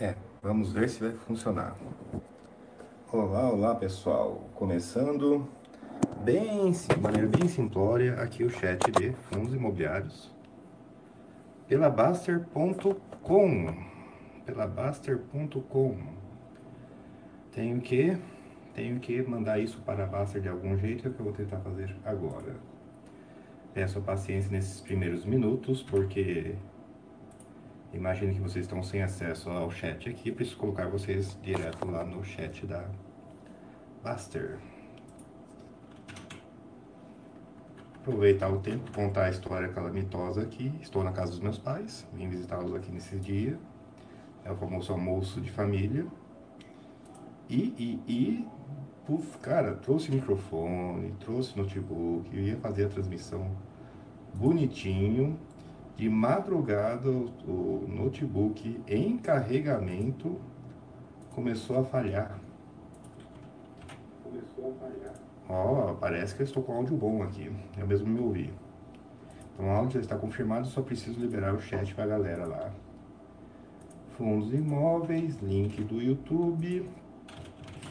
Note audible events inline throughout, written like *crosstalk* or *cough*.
É, vamos ver se vai funcionar. Olá, olá pessoal. Começando bem, de maneira bem simplória, aqui o chat de fundos imobiliários pela Baster.com. Pela Baster.com. Tenho que tenho que mandar isso para a Baster de algum jeito, é o que eu vou tentar fazer agora. Peço paciência nesses primeiros minutos, porque Imagine que vocês estão sem acesso ao chat aqui, preciso colocar vocês direto lá no chat da Buster. Aproveitar o tempo, contar a história calamitosa aqui. Estou na casa dos meus pais, vim visitá-los aqui nesse dia. É o famoso almoço de família. E, e, e, puf, cara, trouxe microfone, trouxe notebook, eu ia fazer a transmissão bonitinho de madrugada, o notebook em carregamento começou a falhar. Começou a falhar. Ó, oh, parece que eu estou com áudio bom aqui. Eu mesmo me ouvi. Então o áudio já está confirmado, só preciso liberar o chat para a galera lá. Fundos imóveis, link do YouTube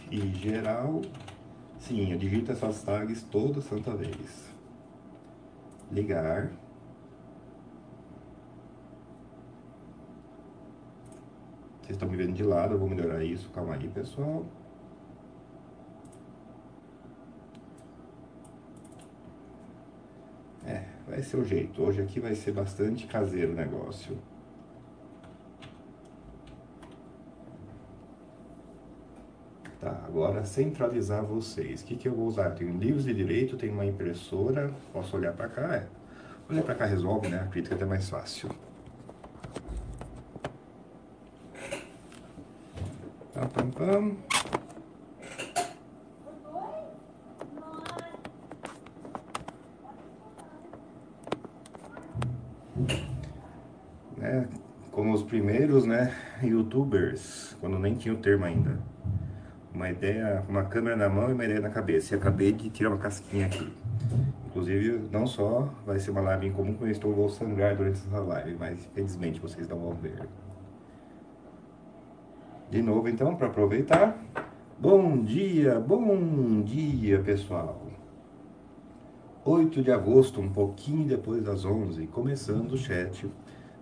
e geral. Sim, eu digito essas tags toda santa vez. Ligar. Vocês estão me vendo de lado, eu vou melhorar isso. Calma aí, pessoal. É, vai ser o jeito. Hoje aqui vai ser bastante caseiro o negócio. Tá, agora centralizar vocês. O que, que eu vou usar? tenho livros de direito, tenho uma impressora. Posso olhar para cá? É. Olhar para cá resolve, né? Acredito que é até mais fácil. Pam. Né? Como os primeiros, né, youtubers, quando nem tinha o termo ainda. Uma ideia, uma câmera na mão e uma ideia na cabeça. E acabei de tirar uma casquinha aqui. Inclusive, não só vai ser uma live em comum, como eu estou vou sangrar durante essa live, mas infelizmente vocês não vão ver. De novo, então, para aproveitar. Bom dia, bom dia, pessoal. 8 de agosto, um pouquinho depois das 11, começando o chat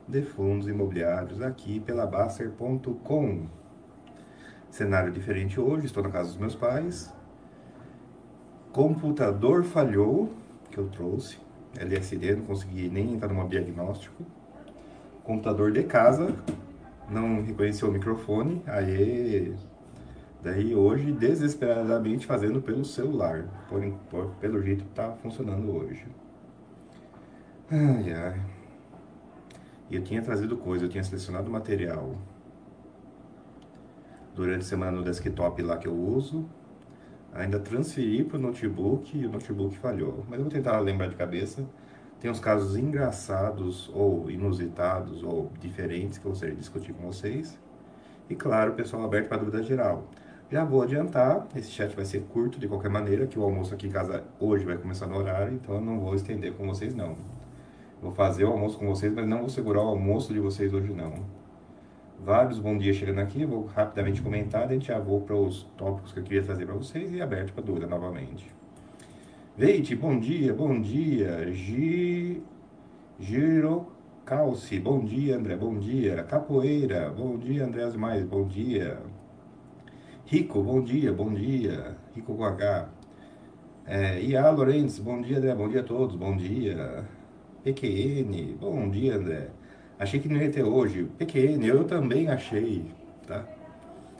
de fundos imobiliários aqui pela Baster.com. Cenário diferente hoje, estou na casa dos meus pais. Computador falhou, que eu trouxe. LSD, não consegui nem entrar no diagnóstico. Computador de casa, não reconheceu o microfone, aí daí hoje desesperadamente fazendo pelo celular. Por, por, pelo jeito tá funcionando hoje. Ai ai. E eu tinha trazido coisa, eu tinha selecionado material durante a semana no desktop lá que eu uso. Ainda transferi para o notebook e o notebook falhou. Mas eu vou tentar lembrar de cabeça. Tem uns casos engraçados ou inusitados ou diferentes que eu gostaria de discutir com vocês. E claro, pessoal aberto para dúvida geral. Já vou adiantar, esse chat vai ser curto de qualquer maneira, que o almoço aqui em casa hoje vai começar no horário, então eu não vou estender com vocês não. Vou fazer o almoço com vocês, mas não vou segurar o almoço de vocês hoje não. Vários bom dia chegando aqui, vou rapidamente comentar, gente já vou para os tópicos que eu queria trazer para vocês e aberto para dúvida novamente. Veite, bom dia, bom dia. Gi... Girocalci, bom dia, André, bom dia. Capoeira, bom dia, André Mais, bom dia. Rico, bom dia, bom dia. Rico com H. É, Ia Lorenz, bom dia, André, bom dia a todos, bom dia. PQN, bom dia, André. Achei que não ia ter hoje. PQN, eu também achei, tá?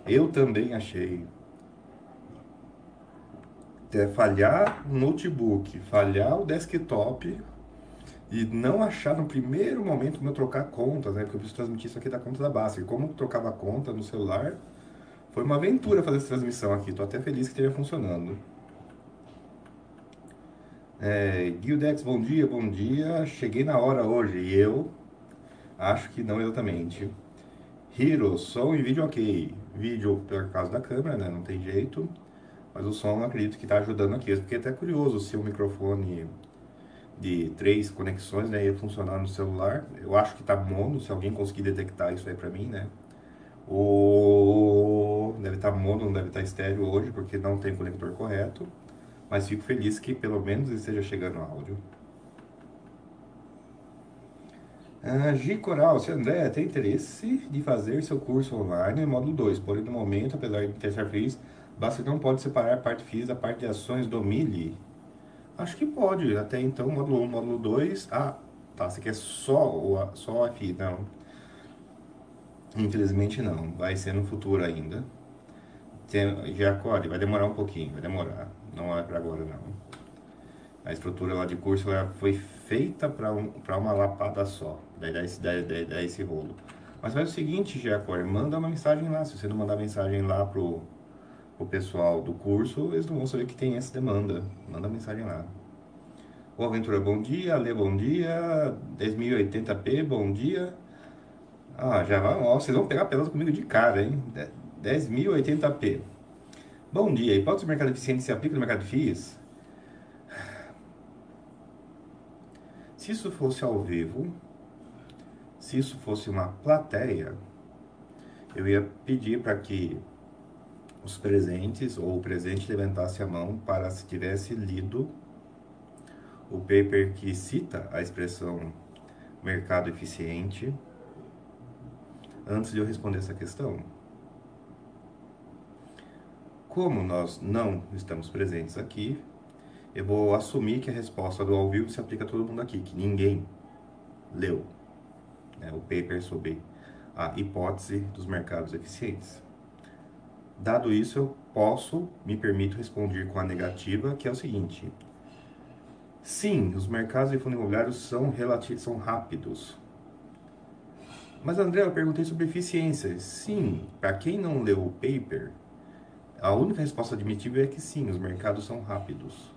Eu também achei é falhar o notebook, falhar o desktop e não achar no primeiro momento como eu trocar contas, né? Porque eu preciso transmitir isso aqui da conta da base. Como eu trocava a conta no celular, foi uma aventura fazer essa transmissão aqui. Tô até feliz que esteja funcionando. É, Guildex, bom dia, bom dia. Cheguei na hora hoje e eu acho que não exatamente. Hero, som e vídeo ok. Vídeo por causa da câmera, né? Não tem jeito. Mas o som eu acredito que está ajudando aqui. Porque é até curioso se o microfone de três conexões né, ia funcionar no celular. Eu acho que está mono, se alguém conseguir detectar isso aí para mim, né? O deve estar mono, não deve estar estéreo hoje, porque não tem conector correto. Mas fico feliz que pelo menos esteja chegando áudio. Ah, G Coral, se André tem interesse de fazer seu curso online em módulo 2, porém no momento, apesar de ter ser feliz, basta não pode separar a parte física da parte de ações do Mili. Acho que pode, até então, módulo 1, módulo 2. Ah, tá, você quer só o, só a FI, não. Infelizmente não, vai ser no futuro ainda. Tem, já acorre, vai demorar um pouquinho, vai demorar, não é para agora não. A estrutura lá de curso ela foi feita para um, uma lapada só, daí dá esse, daí, daí, daí esse rolo. Mas faz o seguinte, Jacor, manda uma mensagem lá, se você não mandar mensagem lá pro, pro pessoal do curso, eles não vão saber que tem essa demanda. Manda mensagem lá. O Aventura, bom dia. Lê, bom dia. 10.080p, bom dia. Ah, já vai. Ó, vocês vão pegar pelas comigo de cara, hein? 10.080p. Bom dia. Hipótese do mercado eficiente se aplica no mercado FIIs? Se isso fosse ao vivo, se isso fosse uma plateia, eu ia pedir para que os presentes ou o presente levantasse a mão para se tivesse lido o paper que cita a expressão mercado eficiente antes de eu responder essa questão. Como nós não estamos presentes aqui, eu vou assumir que a resposta do ao vivo se aplica a todo mundo aqui, que ninguém leu né, o paper sobre a hipótese dos mercados eficientes. Dado isso, eu posso, me permito responder com a negativa, que é o seguinte. Sim, os mercados de fundo imobiliário são, são rápidos. Mas, André, eu perguntei sobre eficiência. Sim, para quem não leu o paper, a única resposta admitível é que sim, os mercados são rápidos.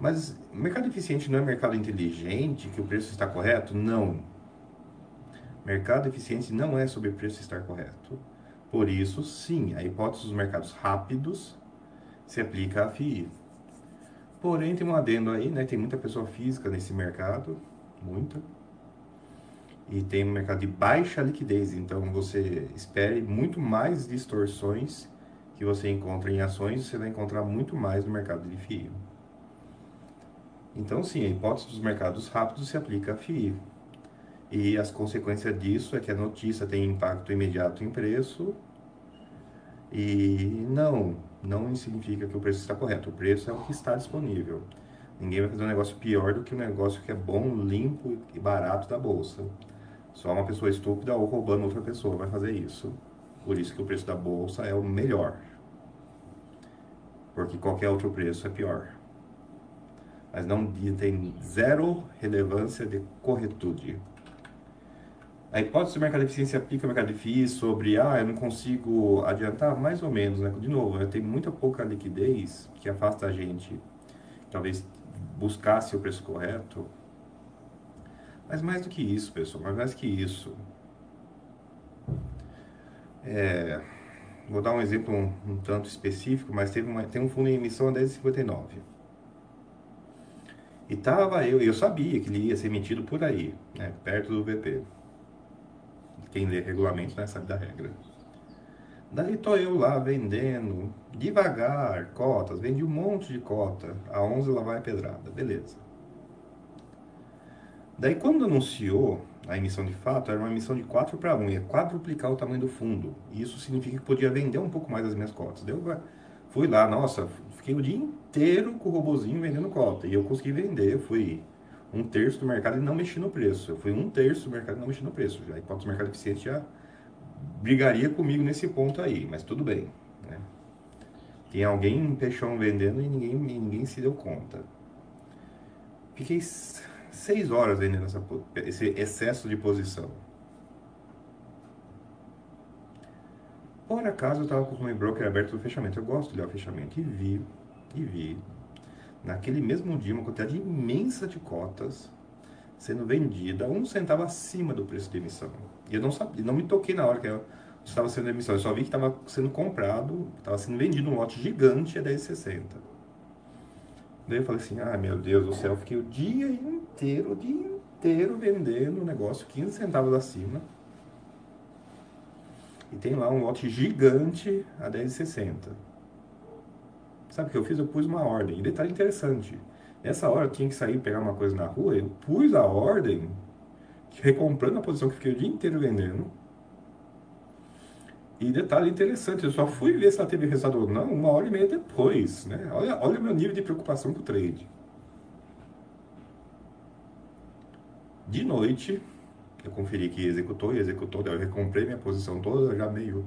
Mas mercado eficiente não é mercado inteligente, que o preço está correto? Não. Mercado eficiente não é sobre o preço estar correto. Por isso, sim, a hipótese dos mercados rápidos se aplica à FII. Porém, tem um adendo aí, né? Tem muita pessoa física nesse mercado, muita. E tem um mercado de baixa liquidez, então você espere muito mais distorções que você encontra em ações, você vai encontrar muito mais no mercado de FII. Então, sim, a hipótese dos mercados rápidos se aplica a FII. E as consequências disso é que a notícia tem impacto imediato em preço. E não, não significa que o preço está correto. O preço é o que está disponível. Ninguém vai fazer um negócio pior do que um negócio que é bom, limpo e barato da bolsa. Só uma pessoa estúpida ou roubando outra pessoa vai fazer isso. Por isso que o preço da bolsa é o melhor. Porque qualquer outro preço é pior mas não tem zero relevância de corretude. A hipótese do mercado de eficiência aplica ao mercado de FIIs sobre, ah, eu não consigo adiantar, mais ou menos, né? De novo, eu tenho muita pouca liquidez que afasta a gente, talvez buscasse o preço correto. Mas mais do que isso, pessoal, mais que isso. É, vou dar um exemplo um, um tanto específico, mas teve uma, tem um fundo em emissão a 10,59 e tava eu, eu sabia que ele ia ser emitido por aí, né, perto do VP. Quem lê regulamento né, sabe da regra. Daí tô eu lá vendendo, devagar, cotas, vendi um monte de cota, a 11 lá vai a pedrada, beleza. Daí quando anunciou a emissão de fato, era uma emissão de 4 para 1, ia quadruplicar o tamanho do fundo. Isso significa que podia vender um pouco mais das minhas cotas. Daí eu fui lá, nossa, fiquei o dia inteiro com o robozinho vendendo cota. E eu consegui vender, eu fui um terço do mercado e não mexi no preço. Eu fui um terço do mercado e não mexi no preço. Já hipótese do mercado eficiente já brigaria comigo nesse ponto aí, mas tudo bem. Né? Tem alguém um peixão vendendo e ninguém, ninguém se deu conta. Fiquei seis horas vendendo essa, esse excesso de posição. Por acaso eu estava com o home broker aberto no fechamento. Eu gosto de olhar o fechamento. E vi, e vi, naquele mesmo dia, uma quantidade imensa de cotas sendo vendida um centavo acima do preço de emissão. E eu não sabia, não me toquei na hora que estava sendo emissão. Eu só vi que estava sendo comprado, estava sendo vendido um lote gigante a 10,60. Daí eu falei assim, ah, meu Deus do céu, fiquei o dia inteiro, o dia inteiro vendendo o negócio 15 centavos acima e tem lá um lote gigante a 10,60. Sabe o que eu fiz? Eu pus uma ordem. E detalhe interessante, nessa hora eu tinha que sair pegar uma coisa na rua, eu pus a ordem, recomprando a posição que fiquei o dia inteiro vendendo. E detalhe interessante, eu só fui ver se ela teve resultado ou não uma hora e meia depois. Né? Olha, olha o meu nível de preocupação com o trade. De noite, eu conferi que executou e executou, eu recomprei minha posição toda, já meio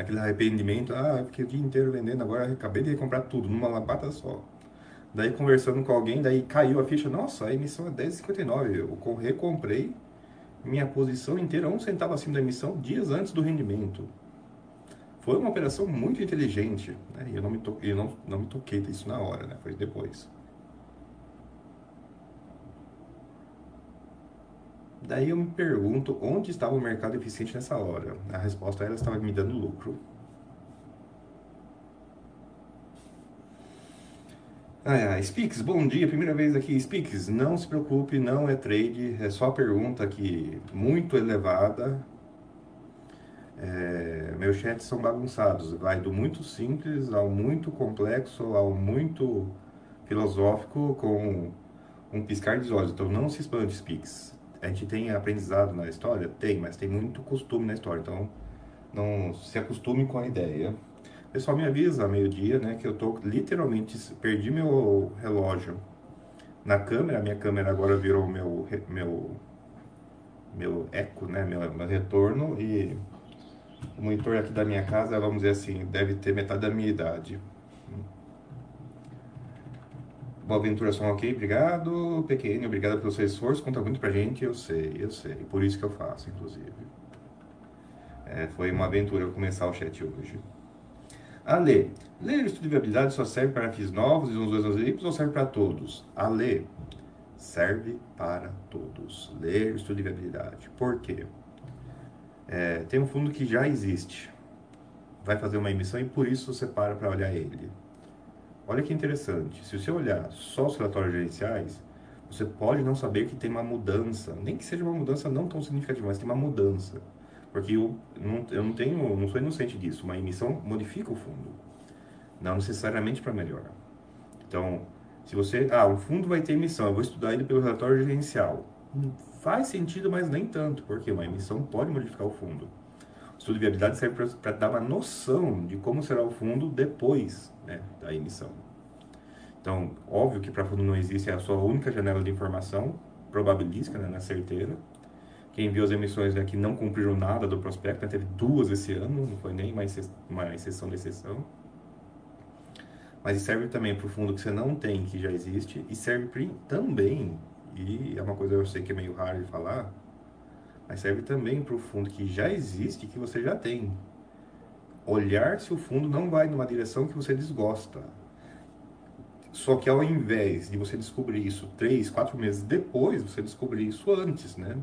naquele arrependimento, ah, fiquei o dia inteiro vendendo, agora acabei de recomprar tudo, numa labata só. Daí conversando com alguém, daí caiu a ficha, nossa, a emissão é 10,59, eu recomprei minha posição inteira um centavo acima da emissão dias antes do rendimento. Foi uma operação muito inteligente, né? eu não me, to... eu não, não me toquei disso na hora, né? foi depois. Daí eu me pergunto onde estava o mercado eficiente nessa hora. A resposta era estava me dando lucro. Ah, Spix, bom dia, primeira vez aqui. Spix, não se preocupe, não é trade, é só pergunta aqui muito elevada. É, meus chats são bagunçados, vai do muito simples ao muito complexo, ao muito filosófico, com um piscar de olhos. Então não se espante, Spix a gente tem aprendizado na história? Tem, mas tem muito costume na história, então não se acostume com a ideia. O pessoal me avisa meio-dia, né, que eu tô literalmente perdi meu relógio na câmera, minha câmera agora virou meu meu meu eco, né, meu, meu retorno e o monitor aqui da minha casa, vamos dizer assim, deve ter metade da minha idade. Boaventura Som Ok, obrigado. PQN, obrigado pelo seu esforço, conta muito pra gente, eu sei, eu sei. Por isso que eu faço, inclusive. É, foi uma aventura começar o chat hoje. Ale, ler estudo de viabilidade só serve para FIs novos e uns dois anos ou serve para todos? Ale, serve para todos. Ler estudo de viabilidade. Por quê? É, tem um fundo que já existe. Vai fazer uma emissão e por isso você para para olhar ele. Olha que interessante, se você olhar só os relatórios gerenciais, você pode não saber que tem uma mudança, nem que seja uma mudança não tão significativa, mas tem uma mudança. Porque eu não, eu não tenho, não sou inocente disso, uma emissão modifica o fundo, não necessariamente para melhor. Então, se você, ah, o fundo vai ter emissão, eu vou estudar ele pelo relatório gerencial. Faz sentido, mas nem tanto, porque uma emissão pode modificar o fundo. Estudo de viabilidade serve para dar uma noção de como será o fundo depois né, da emissão. Então, óbvio que para fundo não existe é a sua única janela de informação, probabilística, né, na certeira. Quem viu as emissões aqui né, não cumpriram nada do prospecto, né, teve duas esse ano, não foi nem uma exceção de exceção. Mas serve também para o fundo que você não tem, que já existe, e serve também, e é uma coisa que eu sei que é meio raro de falar, mas serve também para o fundo que já existe, que você já tem, olhar se o fundo não vai numa direção que você desgosta. Só que ao invés de você descobrir isso três, quatro meses depois, você descobrir isso antes, né?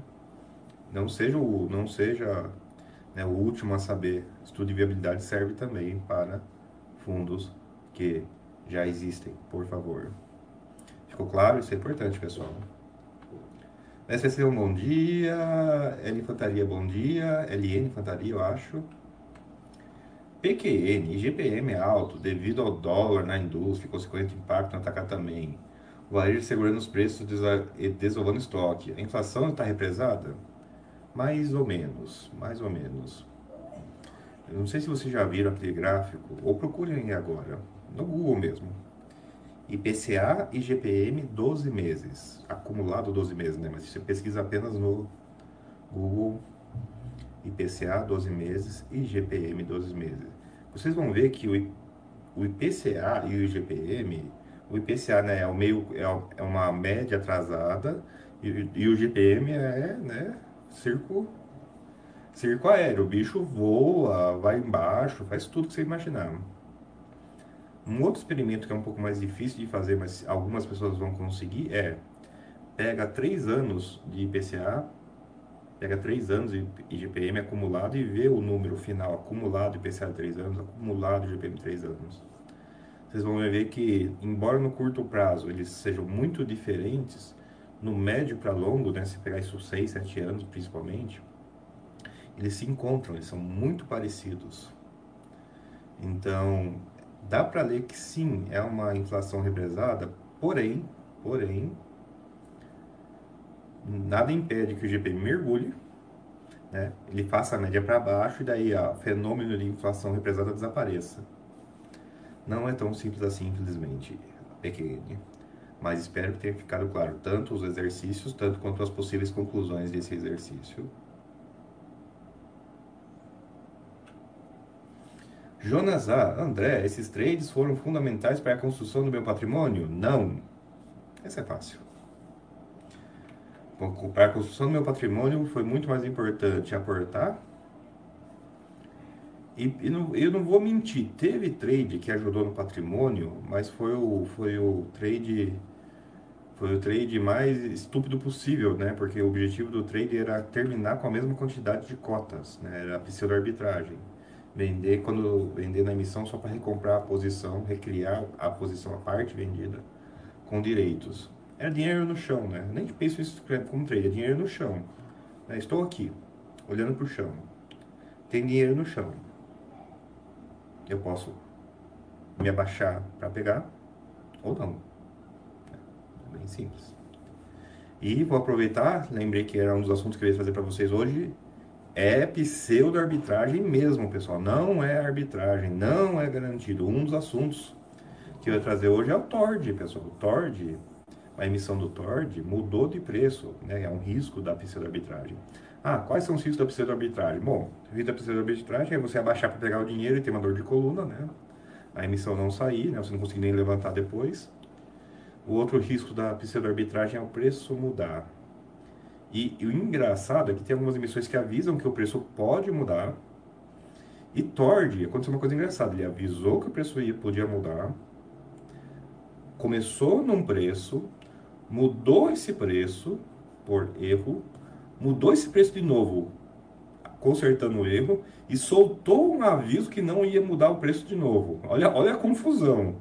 Não seja o, não seja né, o último a saber. Estudo de viabilidade serve também para fundos que já existem, por favor. Ficou claro? Isso é importante, pessoal. SSC, um bom dia. L Infantaria, bom dia. LN Infantaria, eu acho. PQN GPM é alto devido ao dólar na indústria, consequente impacto no atacar também. O varejo segurando os preços e desovando estoque. A inflação está represada? Mais ou menos, mais ou menos. Eu não sei se vocês já viram aquele gráfico, ou procurem agora, no Google mesmo. IPCA e GPM 12 meses, acumulado 12 meses, né? Mas você pesquisa apenas no Google IPCA 12 meses e GPM 12 meses. Vocês vão ver que o, IPCA e o IGPM, o IPCA né, é, o meio, é, é uma média atrasada e, e, o GPM é né, circo, circo aéreo. O bicho voa, vai embaixo, faz tudo que você imaginar. Um outro experimento que é um pouco mais difícil de fazer, mas algumas pessoas vão conseguir, é pega três anos de IPCA pega três anos de IGPM acumulado e vê o número final acumulado IPCA de três anos, acumulado IGPM de três anos. Vocês vão ver que, embora no curto prazo eles sejam muito diferentes, no médio para longo, né, se pegar isso seis, sete anos principalmente, eles se encontram, eles são muito parecidos. Então, dá para ler que sim, é uma inflação represada, porém, porém, nada impede que o GP mergulhe, né? ele faça a média para baixo e daí o fenômeno de inflação represada desapareça. Não é tão simples assim, infelizmente, pequeno. Mas espero que tenha ficado claro tanto os exercícios, tanto quanto as possíveis conclusões desse exercício. Jonas A. André, esses trades foram fundamentais para a construção do meu patrimônio? Não. Essa é fácil. Para a construção do meu patrimônio foi muito mais importante aportar. E, e não, eu não vou mentir, teve trade que ajudou no patrimônio, mas foi o, foi o trade foi o trade mais estúpido possível, né? Porque o objetivo do trade era terminar com a mesma quantidade de cotas, né? Era a pseudo-arbitragem. Vender quando vender na emissão só para recomprar a posição, recriar a posição a parte vendida com direitos. Era dinheiro no chão, né? Nem penso isso como trade, é dinheiro no chão. Né? Estou aqui, olhando para o chão. Tem dinheiro no chão. Eu posso me abaixar para pegar ou não. É bem simples. E vou aproveitar, lembrei que era um dos assuntos que eu ia fazer para vocês hoje, é pseudo-arbitragem mesmo, pessoal. Não é arbitragem, não é garantido. Um dos assuntos que eu ia trazer hoje é o TORD, pessoal. O TORD, a emissão do TORD mudou de preço, né? É um risco da pseudo-arbitragem. Ah, quais são os riscos da pseudo-arbitragem? Bom, o risco da pseudo-arbitragem é você abaixar para pegar o dinheiro e ter uma dor de coluna, né? A emissão não sair, né? Você não conseguir nem levantar depois. O outro risco da pseudo-arbitragem é o preço mudar. E, e, o engraçado é que tem algumas emissões que avisam que o preço pode mudar. E Tord, aconteceu uma coisa engraçada, ele avisou que o preço ia, podia mudar, começou num preço, mudou esse preço por erro, mudou esse preço de novo, consertando o erro, e soltou um aviso que não ia mudar o preço de novo. Olha, olha a confusão.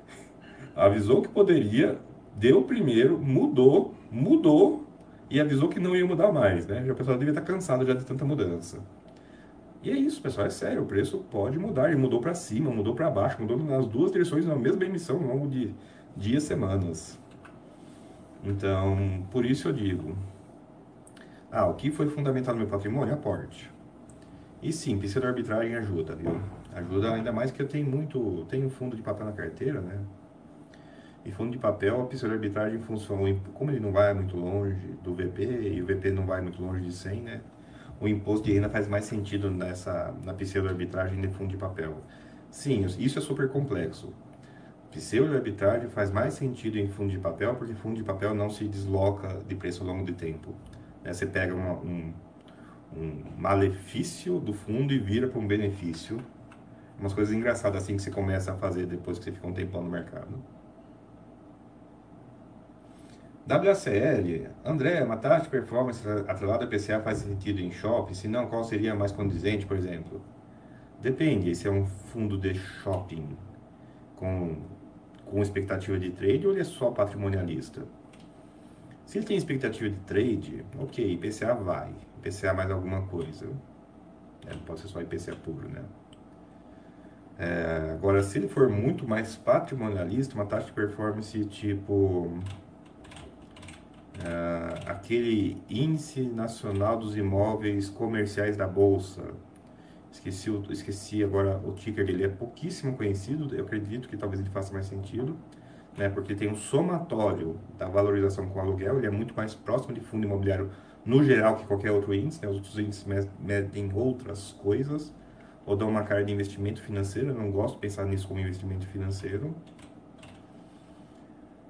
*laughs* Avisou que poderia, deu primeiro, mudou, mudou, e avisou que não ia mudar mais, né? Já o pessoal devia estar cansado já de tanta mudança. E é isso, pessoal, é sério, o preço pode mudar, ele mudou para cima, mudou para baixo, mudou nas duas direções na mesma emissão ao longo de dias, semanas. Então, por isso eu digo, ah, o que foi fundamental no meu patrimônio? Aporte. E sim, pseudo arbitragem ajuda, viu? Ajuda ainda mais que eu tenho muito, tenho fundo de papel na carteira, né? E fundo de papel, a pseudo-arbitragem funciona, como ele não vai muito longe do VP, e o VP não vai muito longe de 100, né? O imposto de renda faz mais sentido nessa, na pseudo-arbitragem de fundo de papel. Sim, isso é super complexo. Pseudo-arbitragem faz mais sentido em fundo de papel, porque fundo de papel não se desloca de preço ao longo de tempo. Né? Você pega uma, um, um malefício do fundo e vira para um benefício. Umas coisas engraçadas assim que você começa a fazer depois que você fica um tempão no mercado. WACL, André, uma taxa de performance atrelada a PCA faz sentido em shopping? Se não, qual seria mais condizente, por exemplo? Depende, esse é um fundo de shopping com, com expectativa de trade ou ele é só patrimonialista? Se ele tem expectativa de trade, ok, IPCA vai. IPCA mais alguma coisa. É, não pode ser só IPCA puro, né? É, agora, se ele for muito mais patrimonialista, uma taxa de performance tipo uh, aquele índice nacional dos imóveis comerciais da bolsa. Esqueci, o, esqueci agora o ticker dele, é pouquíssimo conhecido, eu acredito que talvez ele faça mais sentido, né, porque tem um somatório da valorização com aluguel, ele é muito mais próximo de fundo imobiliário no geral que qualquer outro índice, né, os outros índices medem outras coisas, ou dão uma cara de investimento financeiro, eu não gosto de pensar nisso como investimento financeiro.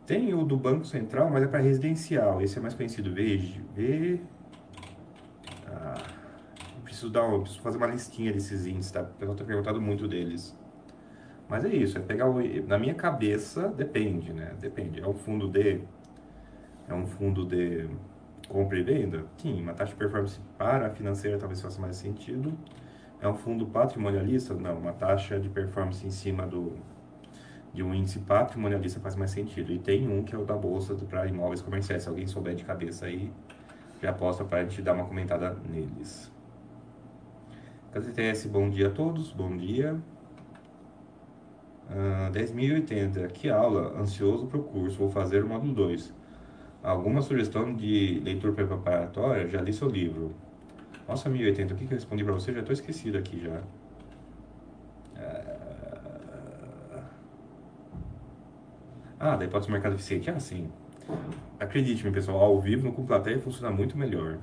Tem o do Banco Central, mas é para residencial. Esse é mais conhecido. Veja, V. Ah, preciso, dar, preciso fazer uma listinha desses índices, tá? O pessoal tem perguntado muito deles. Mas é isso, é pegar o. Na minha cabeça, depende, né? Depende. É um fundo de. É um fundo de compra e venda? Sim, uma taxa de performance para a financeira talvez faça mais sentido. É um fundo patrimonialista? Não, uma taxa de performance em cima do de um índice patrimonialista faz mais sentido. E tem um que é o da Bolsa para imóveis comerciais. Se alguém souber de cabeça aí, já posta para a gente dar uma comentada neles. KTTS, bom dia a todos, bom dia. Uh, 10.080, que aula, ansioso para o curso, vou fazer o módulo 2. Alguma sugestão de leitura preparatória? Já li seu livro. Nossa, 1080, o que, que eu respondi para você? Já estou esquecido aqui já. Ah, daí pode ser mercado eficiente. Ah, sim. Acredite-me, pessoal, ao vivo no com plateia funciona muito melhor.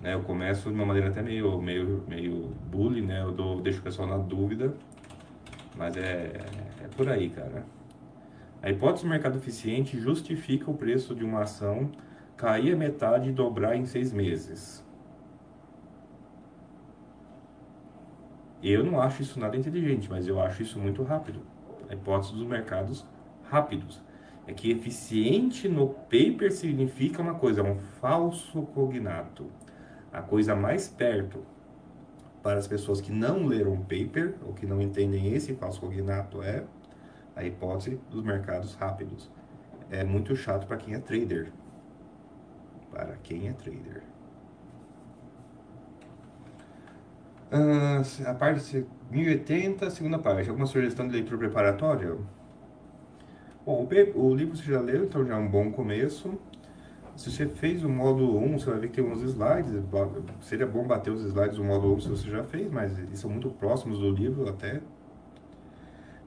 Né, eu começo de uma maneira até meio, meio, meio bully, né? Eu dou, deixo o pessoal na dúvida. Mas é, é por aí, cara. A hipótese do mercado eficiente justifica o preço de uma ação cair a metade e dobrar em seis meses. Eu não acho isso nada inteligente, mas eu acho isso muito rápido. A hipótese dos mercados rápidos. É que eficiente no paper significa uma coisa, é um falso cognato. A coisa mais perto para as pessoas que não leram o paper ou que não entendem esse falso cognato é a hipótese dos mercados rápidos. É muito chato para quem é trader. Para quem é trader. Uh, a parte 1080, segunda parte. Alguma sugestão de leitura preparatória? Bom, o, o livro você já leu, então já é um bom começo. Se você fez o módulo 1, você vai ver que tem uns slides. Seria bom bater os slides do módulo 1 se você já fez, mas eles são muito próximos do livro até.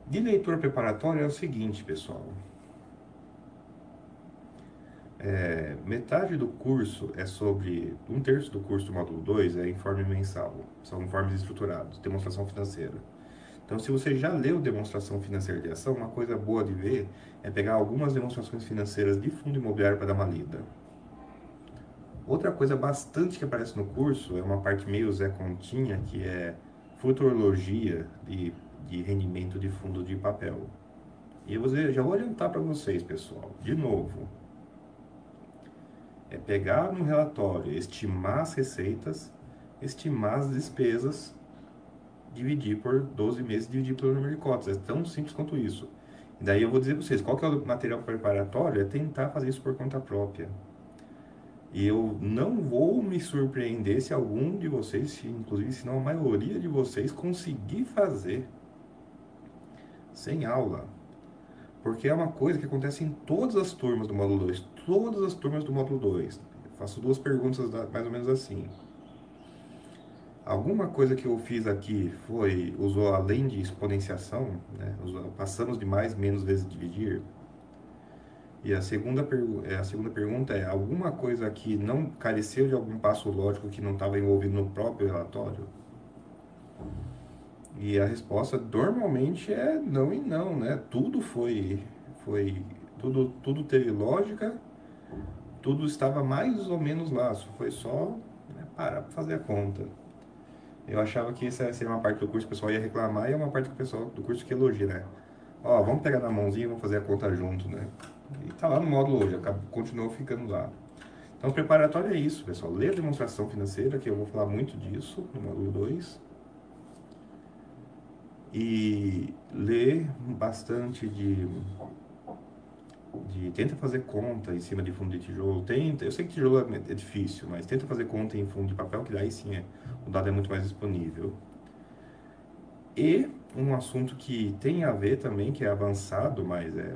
De leitura preparatória é o seguinte, pessoal. É, metade do curso é sobre. Um terço do curso do módulo 2 é informe mensal. São informes estruturados, demonstração financeira. Então, se você já leu demonstração financeira de ação, uma coisa boa de ver é pegar algumas demonstrações financeiras de fundo imobiliário para dar uma lida. Outra coisa bastante que aparece no curso é uma parte meio Zé Continha, que é futurologia de, de rendimento de fundo de papel. E eu já vou adiantar para vocês, pessoal, de novo. É pegar no relatório, estimar as receitas, estimar as despesas, dividir por 12 meses, dividir pelo número de cotas. É tão simples quanto isso. E daí eu vou dizer para vocês, qual que é o material preparatório? É tentar fazer isso por conta própria. E eu não vou me surpreender se algum de vocês, se, inclusive se não a maioria de vocês, conseguir fazer sem aula. Porque é uma coisa que acontece em todas as turmas do módulo 2. Todas as turmas do módulo 2. Faço duas perguntas mais ou menos assim. Alguma coisa que eu fiz aqui foi, usou além de exponenciação, né? Passamos de mais, menos vezes dividir? E a segunda, é, a segunda pergunta é: alguma coisa que não careceu de algum passo lógico que não estava envolvido no próprio relatório? E a resposta normalmente é não e não, né? Tudo foi, foi tudo, tudo teve lógica, tudo estava mais ou menos lá, foi só né, parar para fazer a conta. Eu achava que essa seria uma parte do curso que o pessoal ia reclamar e é uma parte do pessoal do curso que elogia, né? Ó, vamos pegar na mãozinha e vamos fazer a conta junto, né? E tá lá no módulo hoje, continuou ficando lá. Então, preparatório é isso, pessoal. Ler a demonstração financeira, que eu vou falar muito disso no módulo 2. E ler bastante de, de. Tenta fazer conta em cima de fundo de tijolo. Tenta, eu sei que tijolo é, é difícil, mas tenta fazer conta em fundo de papel, que daí sim é, o dado é muito mais disponível. E um assunto que tem a ver também, que é avançado, mas é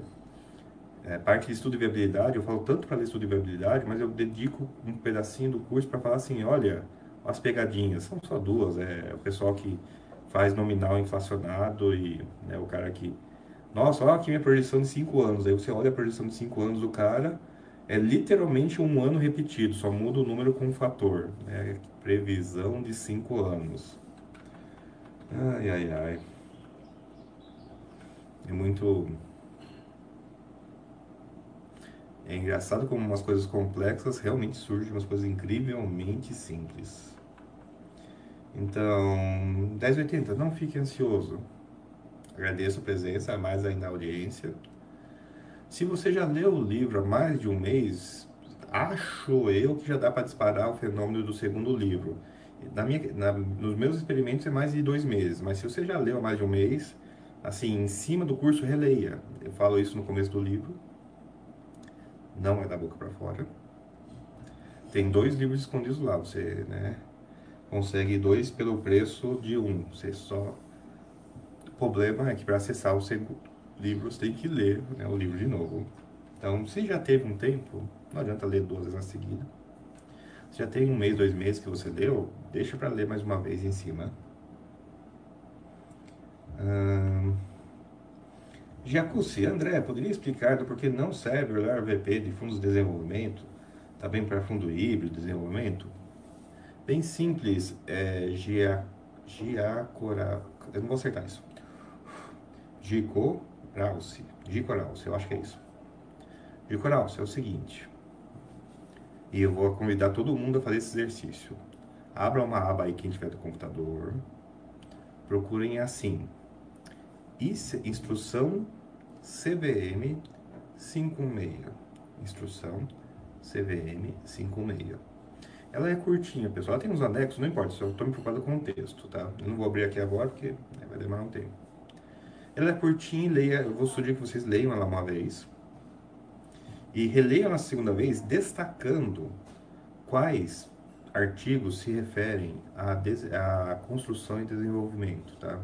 é, parte de estudo de viabilidade, eu falo tanto para estudo de viabilidade, mas eu dedico um pedacinho do curso para falar assim, olha, as pegadinhas, são só duas, é o pessoal que faz nominal inflacionado e né, o cara que, nossa, olha aqui minha projeção de 5 anos, aí você olha a projeção de 5 anos do cara, é literalmente um ano repetido, só muda o número com um fator, né, previsão de 5 anos. Ai, ai, ai. É muito é engraçado como umas coisas complexas realmente surgem umas coisas incrivelmente simples. Então, 1080, não fique ansioso. Agradeço a presença, mais ainda a audiência. Se você já leu o livro há mais de um mês, acho eu que já dá para disparar o fenômeno do segundo livro. Na minha, na, nos meus experimentos é mais de dois meses, mas se você já leu há mais de um mês, assim, em cima do curso, releia. Eu falo isso no começo do livro não é da boca para fora. Tem dois livros escondidos lá, você, né? consegue dois pelo preço de um. Você só. O problema é que para acessar o segundo livro você tem que ler né, o livro de novo. Então, se já teve um tempo, não adianta ler duas vezes na seguida. Se já tem um mês, dois meses que você leu, deixa para ler mais uma vez em cima. Hum... André, poderia explicar do porquê não serve olhar VP de fundos de desenvolvimento, também para fundo híbrido, desenvolvimento? Bem simples, é Gia, Giacora, eu não vou acertar isso. Gico Rausi, Gico Rausi, eu acho que é isso. Gico Rausi é o seguinte, e eu vou convidar todo mundo a fazer esse exercício. Abra uma aba aí quem tiver do computador, procurem assim, instrução CVM 56. Instrução CVM 56. Ela é curtinha, pessoal. Ela tem uns anexos, não importa, só estou me preocupado com o texto, tá? Eu não vou abrir aqui agora porque né, vai demorar um tempo. Ela é curtinha, leia, eu vou sugerir que vocês leiam ela uma vez. E releiam na segunda vez, destacando quais artigos se referem à, à construção e desenvolvimento, tá?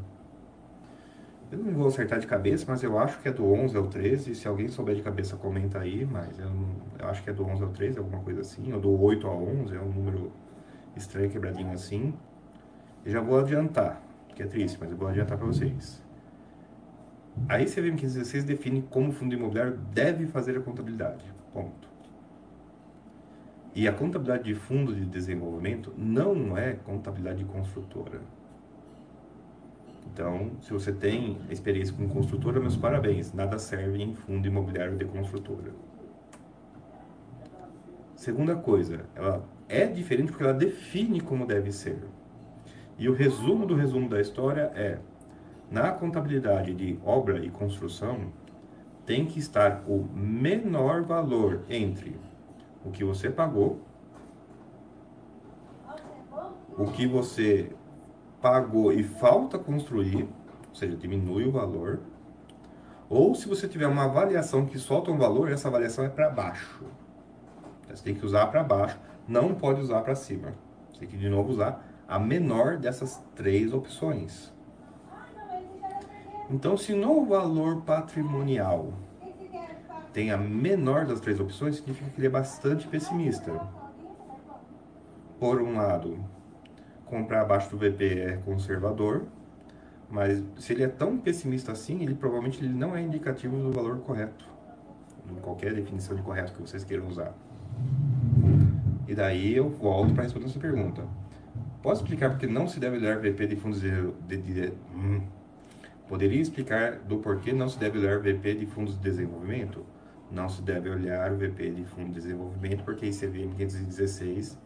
Eu não vou acertar de cabeça, mas eu acho que é do 11 ao 13. Se alguém souber de cabeça, comenta aí. Mas eu, não, eu acho que é do 11 ao 13, alguma coisa assim. Ou do 8 ao 11, é um número estranho, quebradinho assim. E já vou adiantar, que é triste, mas eu vou adiantar para vocês. Vê que 1516 define como o fundo imobiliário deve fazer a contabilidade. Ponto. E a contabilidade de fundo de desenvolvimento não é contabilidade de construtora. Então, se você tem experiência com construtora, meus parabéns. Nada serve em fundo imobiliário de construtora. Segunda coisa, ela é diferente porque ela define como deve ser. E o resumo do resumo da história é: na contabilidade de obra e construção, tem que estar o menor valor entre o que você pagou, o que você pagou e falta construir, ou seja, diminui o valor. Ou se você tiver uma avaliação que solta um valor, essa avaliação é para baixo. Você tem que usar para baixo, não pode usar para cima. Você tem que de novo usar a menor dessas três opções. Então, se no valor patrimonial tem a menor das três opções, significa que ele é bastante pessimista. Por um lado, comprar abaixo do VP é conservador, mas se ele é tão pessimista assim, ele provavelmente ele não é indicativo do valor correto, em qualquer definição de correto que vocês queiram usar. E daí eu volto para responder essa pergunta. Posso explicar porque não se deve olhar VP de fundos de, de, de, de hum. Poderia explicar do porquê não se deve olhar VP de fundos de desenvolvimento? Não se deve olhar o VP de fundo de desenvolvimento porque ICVM 516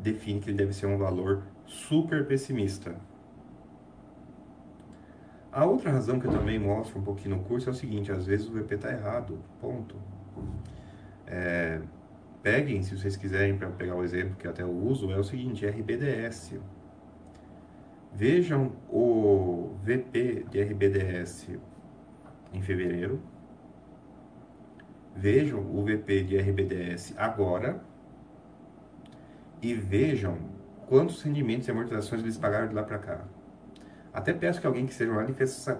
define que ele deve ser um valor super pessimista. A outra razão que eu também mostro um pouquinho no curso é o seguinte, às vezes o VP está errado, ponto. É, peguem, se vocês quiserem, para pegar o exemplo que até eu uso, é o seguinte, RBDS. Vejam o VP de RBDS em fevereiro. Vejam o VP de RBDS agora. E vejam quantos rendimentos e amortizações eles pagaram de lá para cá. Até peço que alguém que esteja lá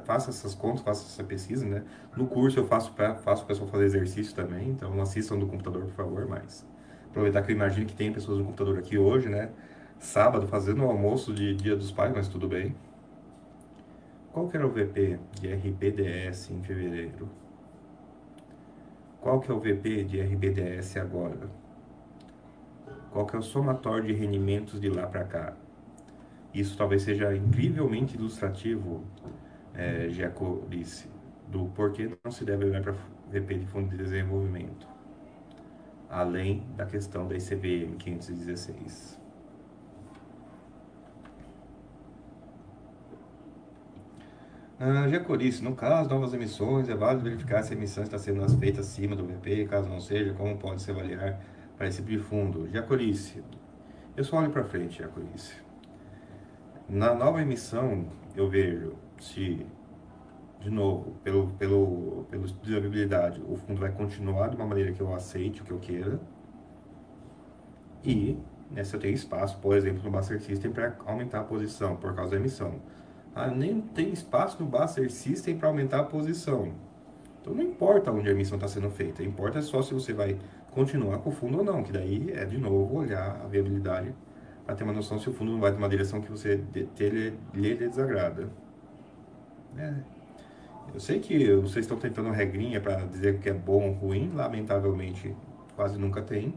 faça essas contas, faça essa pesquisa, né? No curso eu faço faço o pessoal fazer exercício também, então assistam do computador, por favor, mas aproveitar que eu imagino que tem pessoas no computador aqui hoje, né? Sábado, fazendo o almoço de Dia dos Pais, mas tudo bem. Qual que era o VP de RBDS em fevereiro? Qual que é o VP de RBDS agora? qual que é o somatório de rendimentos de lá para cá. Isso talvez seja incrivelmente ilustrativo, é, Jaco disse, do porquê não se deve olhar para VP de fundo de desenvolvimento, além da questão da ICBM 516. Ah, Jacorice, no caso, novas emissões, é válido verificar se a emissão está sendo feita acima do VP, caso não seja, como pode se avaliar para esse de fundo. Jacolice. Eu só olho para frente, Jacolice. Na nova emissão, eu vejo se, de novo, pelo, pelo, pelo estudo de viabilidade, o fundo vai continuar de uma maneira que eu aceite, o que eu queira. E né, se eu tenho espaço, por exemplo, no Buster System para aumentar a posição por causa da emissão. Ah, nem tem espaço no Buster System para aumentar a posição. Então não importa onde a emissão está sendo feita, importa só se você vai continuar com o fundo ou não, que daí é de novo olhar a viabilidade para ter uma noção se o fundo não vai ter uma direção que você lhe, lhe desagrada. É. Eu sei que vocês estão tentando regrinha para dizer que é bom ou ruim, lamentavelmente quase nunca tem.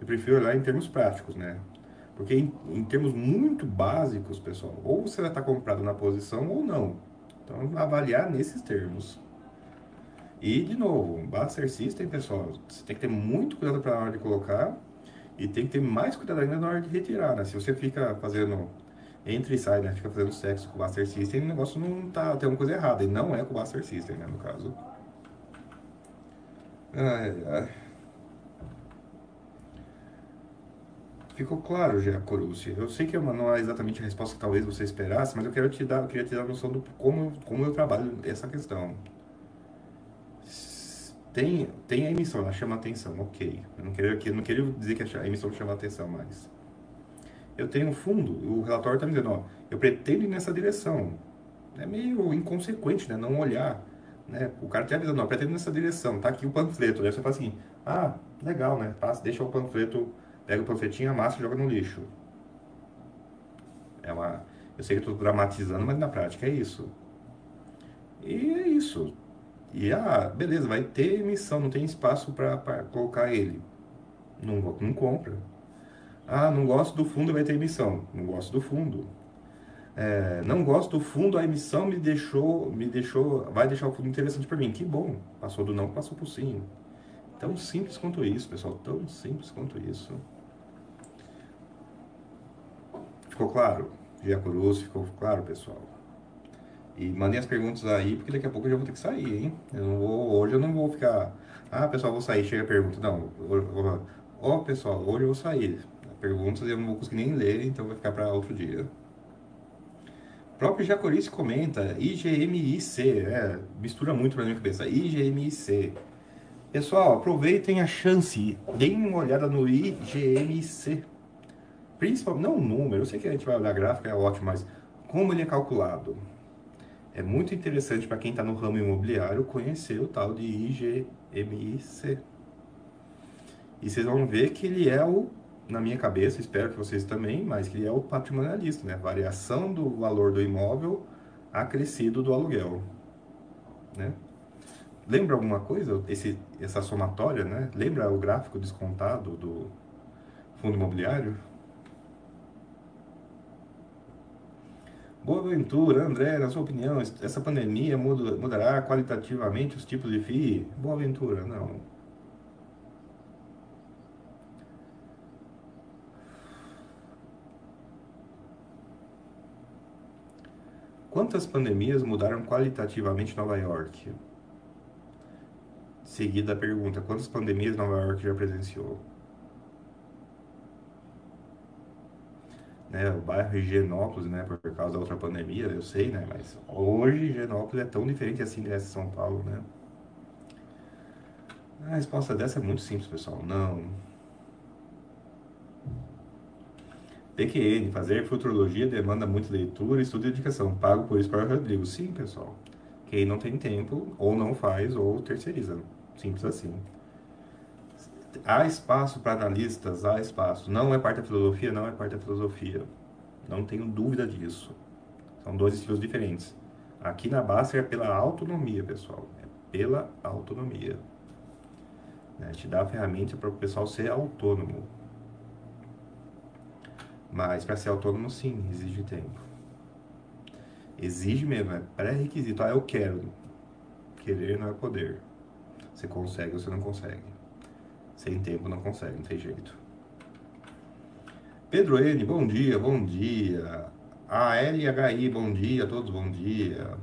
Eu prefiro olhar em termos práticos, né? Porque em, em termos muito básicos, pessoal, ou você vai estar comprado na posição ou não. Então, avaliar nesses termos. E, de novo, Buster System, pessoal, você tem que ter muito cuidado para a hora de colocar e tem que ter mais cuidado ainda na hora de retirar, né? Se você fica fazendo entra e sai, né? Fica fazendo sexo com o Buster System, o negócio não tá, tem uma coisa errada. E não é com o Buster System, né, no caso. Ai, ai. Ficou claro já, Corucci. Eu sei que não é exatamente a resposta que talvez você esperasse, mas eu quero te dar, eu queria te dar a noção do como, como eu trabalho essa questão. Tem, tem a emissão, ela chama atenção, ok. Eu não queria, eu não queria dizer que a emissão chama atenção, mas eu tenho um fundo, o relatório está me dizendo, ó, eu pretendo ir nessa direção. É meio inconsequente, né? Não olhar. Né? O cara te avisando, não, eu pretendo ir nessa direção, tá aqui o panfleto. Aí você fala assim, ah, legal, né? Passa, deixa o panfleto, pega o panfletinho, amassa e joga no lixo. É uma... Eu sei que estou dramatizando, mas na prática é isso. E é isso. E, ah, beleza, vai ter emissão, não tem espaço para colocar ele. Não, não compra. Ah, não gosto do fundo, vai ter emissão. Não gosto do fundo. É, não gosto do fundo, a emissão me deixou, me deixou, vai deixar o fundo interessante para mim. Que bom, passou do não, passou por sim. Tão simples quanto isso, pessoal, tão simples quanto isso. Ficou claro? Giacurus, ficou claro, pessoal? E mandem as perguntas aí, porque daqui a pouco eu já vou ter que sair, hein? Eu não vou, hoje eu não vou ficar. Ah, pessoal, vou sair, chega a pergunta. Não, ó, pessoal, hoje eu vou sair perguntas eu não vou conseguir nem ler, então vai ficar para outro dia. O próprio Jacorice comenta, IGMIC, é, mistura muito para minha cabeça, IGMIC. Pessoal, aproveitem a chance, deem uma olhada no IGMIC. Principalmente, não o número, eu sei que a gente vai olhar gráfico, é ótimo, mas como ele é calculado. É muito interessante para quem está no ramo imobiliário conhecer o tal de IGMIC. E vocês vão ver que ele é o na minha cabeça, espero que vocês também, mas que é o patrimonialista, né? Variação do valor do imóvel acrescido do aluguel, né? Lembra alguma coisa esse essa somatória, né? Lembra o gráfico descontado do fundo imobiliário? Boa Ventura, André, na sua opinião, essa pandemia mudará qualitativamente os tipos de FII? Boa Ventura, não. Quantas pandemias mudaram qualitativamente Nova York? Seguida a pergunta: quantas pandemias Nova York já presenciou? Né, o bairro Higienópolis, né, por causa da outra pandemia, eu sei, né, mas hoje Higienópolis é tão diferente assim dessa São Paulo, né? A resposta dessa é muito simples, pessoal. Não. PQN, fazer futurologia demanda muita leitura, estudo e dedicação. Pago por isso para o Rodrigo. Sim, pessoal. Quem não tem tempo, ou não faz, ou terceiriza. Simples assim. Há espaço para analistas, há espaço. Não é parte da filosofia, não é parte da filosofia. Não tenho dúvida disso. São dois estilos diferentes. Aqui na base é pela autonomia, pessoal. É pela autonomia. Né? Te dá a ferramenta para o pessoal ser autônomo. Mas para ser autônomo, sim, exige tempo. Exige mesmo, é pré-requisito. Ah, eu quero. Querer não é poder. Você consegue ou você não consegue. Sem tempo não consegue, não tem jeito. Pedro N, bom dia, bom dia. A LHI, bom dia, todos bom dia.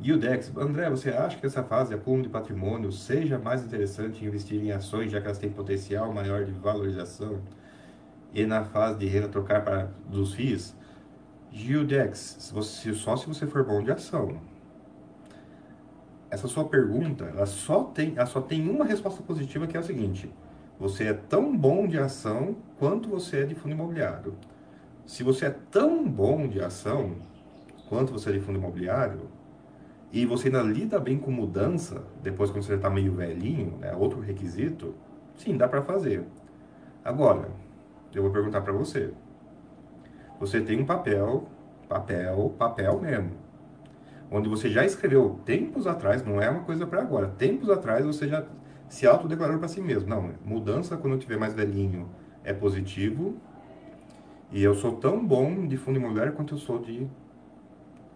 Guildex, André, você acha que essa fase de acúmulo de patrimônio seja mais interessante investir em ações, já que elas têm potencial maior de valorização? e na fase de renda trocar para dos FIIs, Gildex, se você, só se você for bom de ação. Essa sua pergunta, ela só tem, ela só tem uma resposta positiva que é o seguinte: Você é tão bom de ação quanto você é de fundo imobiliário. Se você é tão bom de ação quanto você é de fundo imobiliário, e você ainda lida bem com mudança, depois quando você está meio velhinho, né, outro requisito, sim, dá para fazer. Agora, eu vou perguntar para você. Você tem um papel, papel, papel mesmo, onde você já escreveu tempos atrás, não é uma coisa para agora, tempos atrás você já se autodeclarou para si mesmo. Não, mudança quando eu tiver mais velhinho é positivo, e eu sou tão bom de fundo imobiliário quanto eu sou de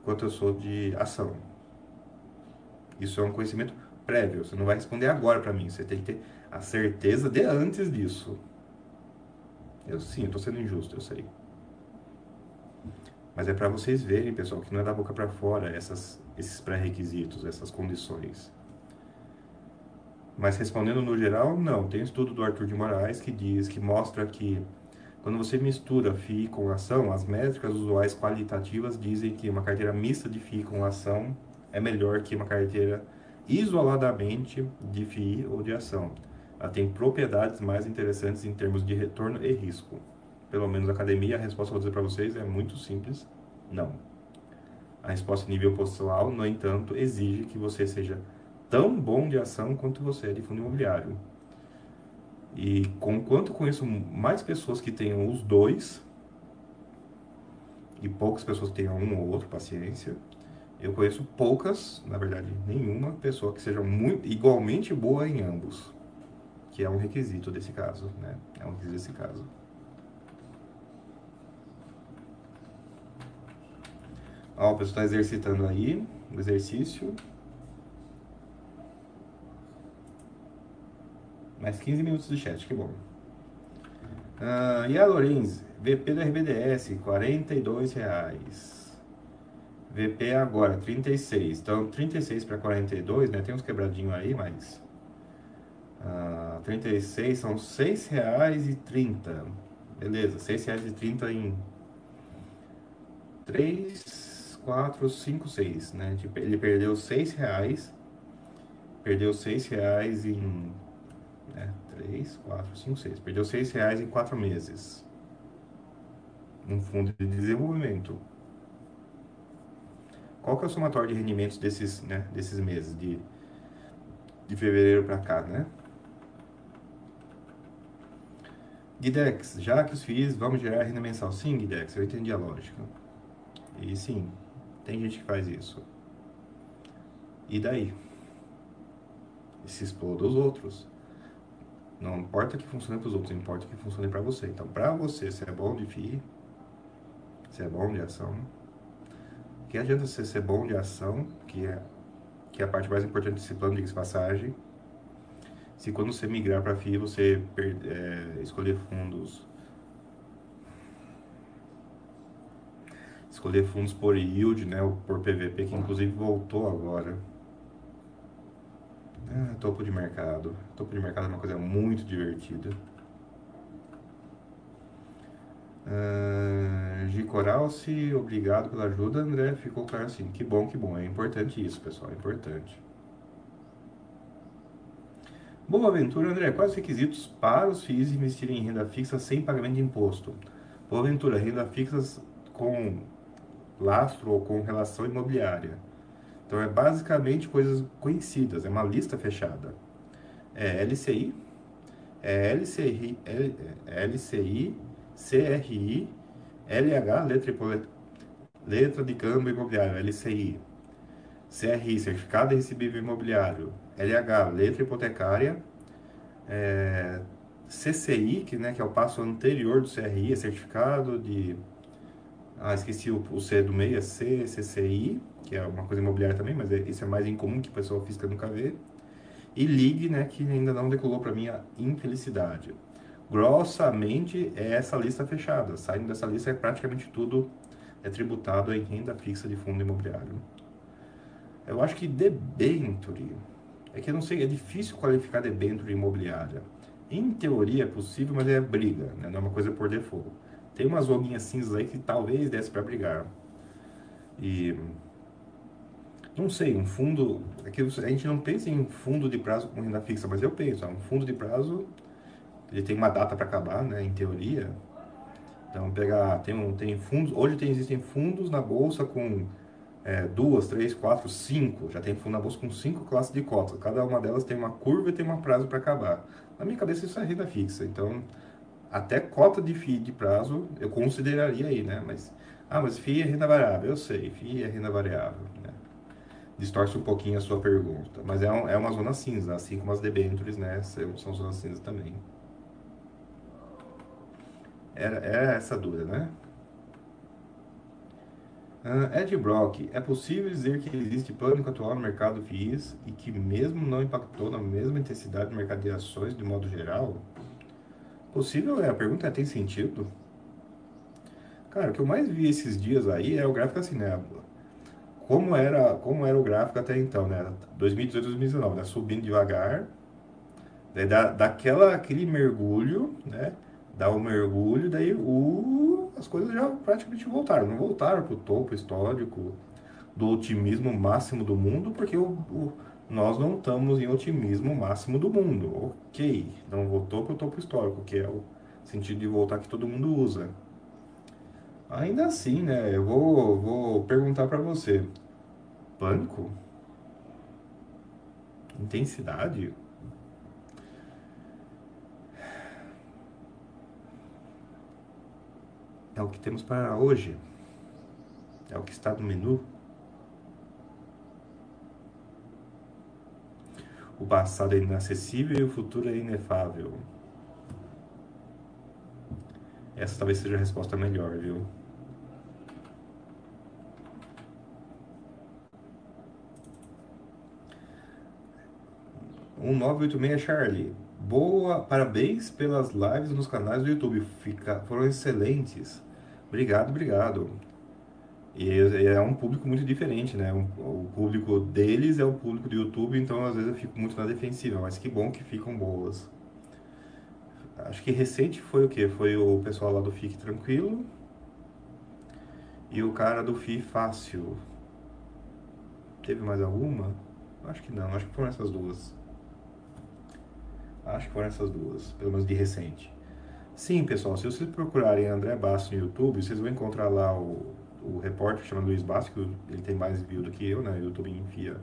quanto eu sou de ação. Isso é um conhecimento prévio. Você não vai responder agora para mim. Você tem que ter a certeza de antes disso. Eu sim, tô sendo injusto, eu sei. Mas é para vocês verem, pessoal, que não é da boca para fora essas, esses pré-requisitos, essas condições. Mas respondendo no geral, não. Tem um estudo do Arthur de Moraes que diz, que mostra que quando você mistura FII com ação, as métricas usuais qualitativas dizem que uma carteira mista de FII com ação é melhor que uma carteira isoladamente de FII ou de ação. Ela tem propriedades mais interessantes em termos de retorno e risco. Pelo menos academia, a resposta que eu vou dizer para vocês é muito simples: não. A resposta nível postural, no entanto, exige que você seja tão bom de ação quanto você é de fundo imobiliário. E com quanto conheço mais pessoas que tenham os dois, e poucas pessoas que tenham um ou outro, paciência, eu conheço poucas, na verdade nenhuma, pessoa que seja muito, igualmente boa em ambos, que é um requisito desse caso, né? É um requisito desse caso. Ó, o pessoal está exercitando aí o exercício. Mais 15 minutos de chat, que bom. Uh, e a Lorenz, VP do RBDS, R$ reais. VP agora, 36. Então, 36 para 42, né? Tem uns quebradinhos aí, mas... Uh, 36 são R$ 6,30. Beleza, R$ 6,30 em 3, 4, 5, 6, né? Tipo, ele perdeu R$ 6,00. Perdeu R$ 6,00 em... Né? 3, 4, 5, 6. Perdeu R$ 6,00 em 4 meses. Um fundo de desenvolvimento. Qual que é o somatório de rendimentos desses, né, desses meses, de, de fevereiro para cá, né? Guidex, já que os FIIs vamos gerar renda mensal. Sim, Guidex, eu entendi a lógica. E sim, tem gente que faz isso. E daí? E se exploda os outros. Não importa que funcione para os outros, importa que funcione para você. Então, para você, se é bom de FII, se é bom de ação, que adianta você ser bom de ação, que é, que é a parte mais importante desse plano de passagem, se quando você migrar para FII você é, escolher fundos escolher fundos por yield, né, por PVP, que inclusive voltou agora. Ah, topo de mercado. Topo de mercado é uma coisa muito divertida. Uh, G. Coralce, obrigado pela ajuda, André. Ficou claro assim. Que bom, que bom. É importante isso, pessoal. É importante. Boa aventura, André. Quais os requisitos para os FIIs investirem em renda fixa sem pagamento de imposto? Boa aventura, renda fixa com lastro ou com relação imobiliária. Então é basicamente coisas conhecidas, é uma lista fechada. É LCI, é LCI, é LCI CRI, LH, letra, letra de câmbio imobiliário, LCI, CRI, certificado de recebível imobiliário, LH, letra hipotecária, é, CCI, que, né, que é o passo anterior do CRI, é certificado de. Ah, esqueci o, o C do meio, é C, CCI, que é uma coisa imobiliária também, mas é, isso é mais incomum que a pessoa física nunca vê. E LIG, né, que ainda não decolou para minha infelicidade grossamente é essa lista fechada. Saindo dessa lista é praticamente tudo é tributado em renda fixa de fundo imobiliário. Eu acho que debenture, é que eu não sei, é difícil qualificar debenture imobiliária. Em teoria é possível, mas é briga, né? não é uma coisa por default. Tem umas olhinhas cinzas aí que talvez desse para brigar. E não sei, um fundo, é a gente não pensa em fundo de prazo com renda fixa, mas eu penso, um fundo de prazo ele tem uma data para acabar, né, em teoria. Então pegar, tem tem fundos, hoje tem, existem fundos na bolsa com é, duas, três, quatro, cinco, já tem fundo na bolsa com cinco classes de cotas. Cada uma delas tem uma curva e tem um prazo para acabar. Na minha cabeça isso é renda fixa, então até cota de FII de prazo eu consideraria aí, né? Mas ah, mas FII é renda variável, eu sei, FII é renda variável, né? Distorce um pouquinho a sua pergunta, mas é, um, é uma zona cinza, assim como as debêntures, né? São, são zonas cinzas também. Era, era essa dúvida, né? Uh, Ed Brock, é possível dizer que existe pânico atual no mercado FIIs e que mesmo não impactou na mesma intensidade no mercado de ações de modo geral? Possível é, a pergunta é, tem sentido? Cara, o que eu mais vi esses dias aí é o gráfico assim, né? Como era, como era o gráfico até então, né? 2018, 2019, né? Subindo devagar, daí dá, daquela, aquele mergulho, né? Dá o um mergulho, daí o, as coisas já praticamente voltaram. Não voltaram para o topo histórico do otimismo máximo do mundo, porque o, o, nós não estamos em otimismo máximo do mundo. Ok, não voltou para o topo histórico, que é o sentido de voltar que todo mundo usa. Ainda assim, né? Eu vou, vou perguntar para você: pânico? Intensidade? É o que temos para hoje? É o que está no menu? O passado é inacessível e o futuro é inefável. Essa talvez seja a resposta melhor, viu? Um 986 Charlie. Boa, parabéns pelas lives nos canais do YouTube. Fica, foram excelentes. Obrigado, obrigado. E é um público muito diferente, né? O público deles é o público do YouTube, então às vezes eu fico muito na defensiva, mas que bom que ficam boas. Acho que recente foi o quê? Foi o pessoal lá do Fique Tranquilo e o cara do FI Fácil. Teve mais alguma? Acho que não, acho que foram essas duas. Acho que foram essas duas, pelo menos de recente. Sim, pessoal, se vocês procurarem André Basso no YouTube, vocês vão encontrar lá o, o repórter chama Luiz Basso, que ele tem mais view do que eu, né? O YouTube enfia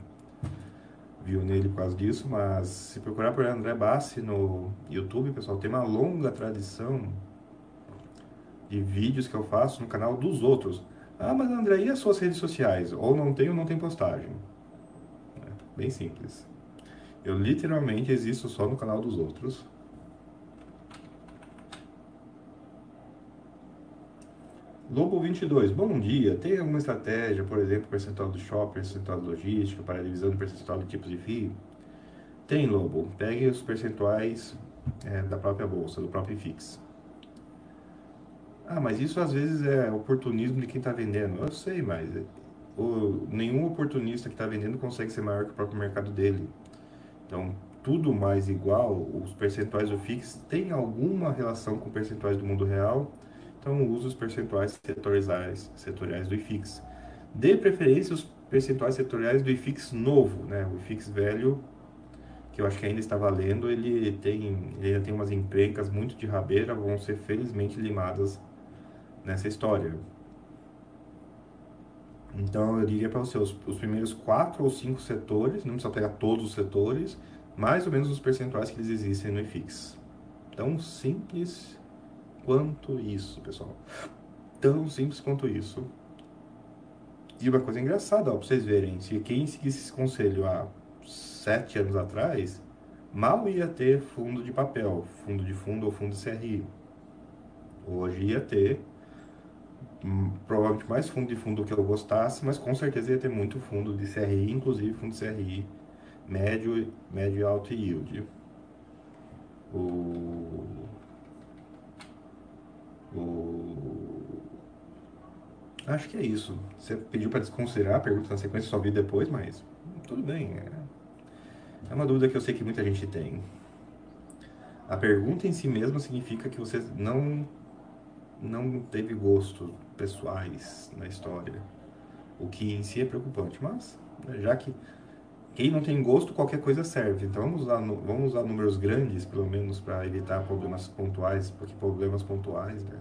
view nele por causa disso, mas se procurar por André Bassi no YouTube, pessoal, tem uma longa tradição de vídeos que eu faço no canal dos outros. Ah, mas André, e as suas redes sociais? Ou não tem ou não tem postagem. É bem simples. Eu literalmente existo só no canal dos outros. Lobo 22, bom dia. Tem alguma estratégia, por exemplo, percentual do shopping, percentual de logística, para divisão do percentual de tipos de FII? Tem, Lobo. Pegue os percentuais é, da própria bolsa, do próprio IFIX. Ah, mas isso às vezes é oportunismo de quem está vendendo. Eu sei, mas é, o, nenhum oportunista que está vendendo consegue ser maior que o próprio mercado dele. Então, tudo mais igual, os percentuais do FIX têm alguma relação com percentuais do mundo real, então use os percentuais setoriais, setoriais do IFIX. Dê preferência aos percentuais setoriais do IFIX novo, né? o IFIX velho, que eu acho que ainda está valendo, ele tem, ele tem umas encrencas muito de rabeira, vão ser felizmente limadas nessa história. Então eu diria para você, os, os, primeiros quatro ou cinco setores, não precisa pegar todos os setores, mais ou menos os percentuais que eles existem no IFIX. Tão simples quanto isso, pessoal. Tão simples quanto isso. E uma coisa engraçada, para vocês verem, se quem seguisse esse conselho há sete anos atrás, mal ia ter fundo de papel, fundo de fundo ou fundo de CRI. Hoje ia ter Hum, provavelmente mais fundo de fundo do que eu gostasse, mas com certeza ia ter muito fundo de CRI, inclusive fundo de CRI médio, médio e alto yield. O, acho que é isso. Você pediu para desconsiderar a pergunta na sequência, só vi depois, mas tudo bem. É, é uma dúvida que eu sei que muita gente tem. A pergunta em si mesma significa que você não não teve gostos pessoais na história, o que em si é preocupante. Mas, né, já que Quem não tem gosto, qualquer coisa serve. Então vamos usar, vamos usar números grandes, pelo menos, para evitar problemas pontuais, porque problemas pontuais, né?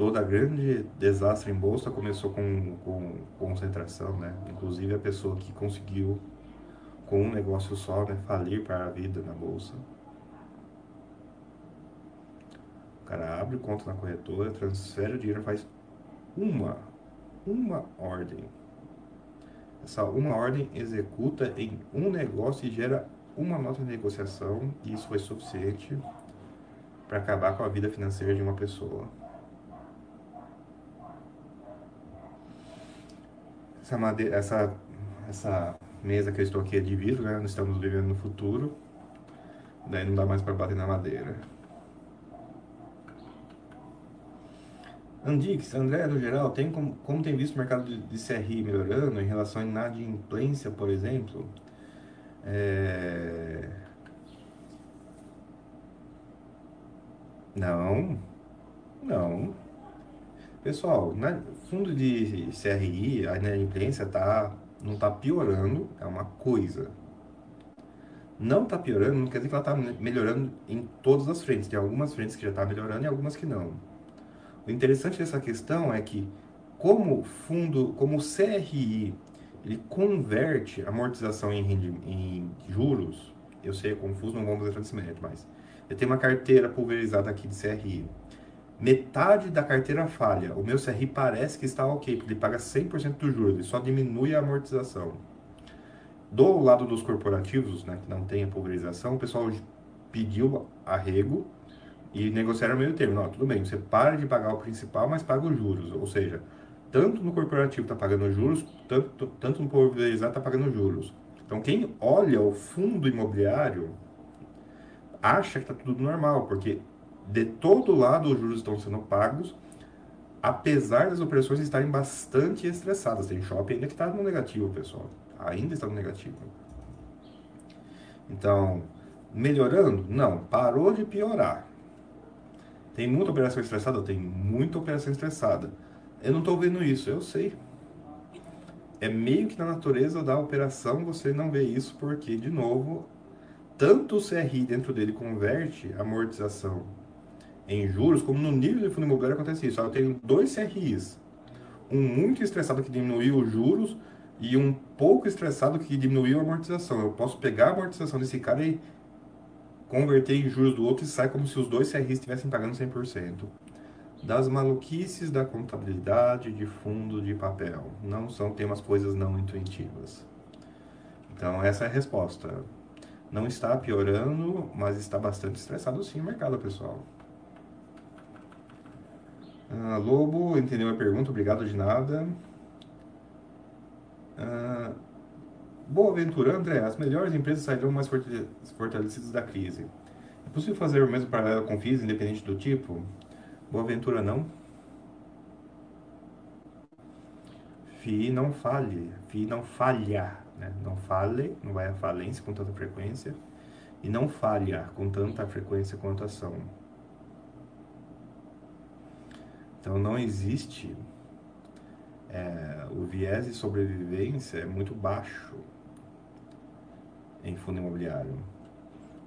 Toda grande desastre em bolsa começou com, com concentração, né? Inclusive a pessoa que conseguiu, com um negócio só, né, falir para a vida na bolsa. O cara abre conta na corretora, transfere o dinheiro, faz uma, uma ordem essa uma ordem executa em um negócio e gera uma nota de negociação, e isso foi suficiente para acabar com a vida financeira de uma pessoa. Essa, madeira, essa, essa mesa que eu estou aqui é de vidro, né? Nós estamos vivendo no futuro, daí não dá mais para bater na madeira. Andix, André, no geral, tem como, como tem visto o mercado de, de CRI melhorando em relação à inadimplência, por exemplo? É... Não, não. Pessoal, na fundo de CRI, a inadimplência tá, não está piorando, é uma coisa. Não está piorando, não quer dizer que ela está melhorando em todas as frentes. Tem algumas frentes que já está melhorando e algumas que não. O interessante dessa questão é que, como fundo, como o CRI, ele converte amortização em, em juros, eu sei, é confuso, não vamos entrar nesse mérito, mas eu tenho uma carteira pulverizada aqui de CRI. Metade da carteira falha. O meu CRI parece que está ok, porque ele paga 100% dos juros, ele só diminui a amortização. Do lado dos corporativos, né, que não tem a pulverização, o pessoal pediu arrego, e negociaram meio termo. Não, tudo bem, você para de pagar o principal, mas paga os juros. Ou seja, tanto no corporativo está pagando juros, tanto, tanto no pulverizado está pagando juros. Então, quem olha o fundo imobiliário acha que está tudo normal, porque de todo lado os juros estão sendo pagos, apesar das operações estarem bastante estressadas. Tem shopping ainda que está no negativo, pessoal. Ainda está no negativo. Então, melhorando? Não, parou de piorar. Tem muita operação estressada? Tem muita operação estressada. Eu não estou vendo isso, eu sei. É meio que na natureza da operação você não vê isso, porque, de novo, tanto o CRI dentro dele converte a amortização em juros, como no nível de fundo imobiliário acontece isso. Eu tenho dois CRIs. Um muito estressado que diminuiu os juros e um pouco estressado que diminuiu a amortização. Eu posso pegar a amortização desse cara e converter em juros do outro e sai como se os dois CRs estivessem pagando 100%. Das maluquices da contabilidade de fundo de papel. Não são temas coisas não intuitivas. Então essa é a resposta. Não está piorando, mas está bastante estressado sim o mercado, pessoal. Ah, Lobo, entendeu a pergunta? Obrigado de nada. Ah, Boa Ventura, André, as melhores empresas sairão mais fortalecidas da crise. É possível fazer o mesmo paralelo com FIIs, independente do tipo? Boa Ventura, não? FII não falhe, FII não falha, né? não fale, não vai à falência com tanta frequência, e não falha com tanta frequência quanto a ação. Então não existe é, o viés de sobrevivência é muito baixo em fundo imobiliário.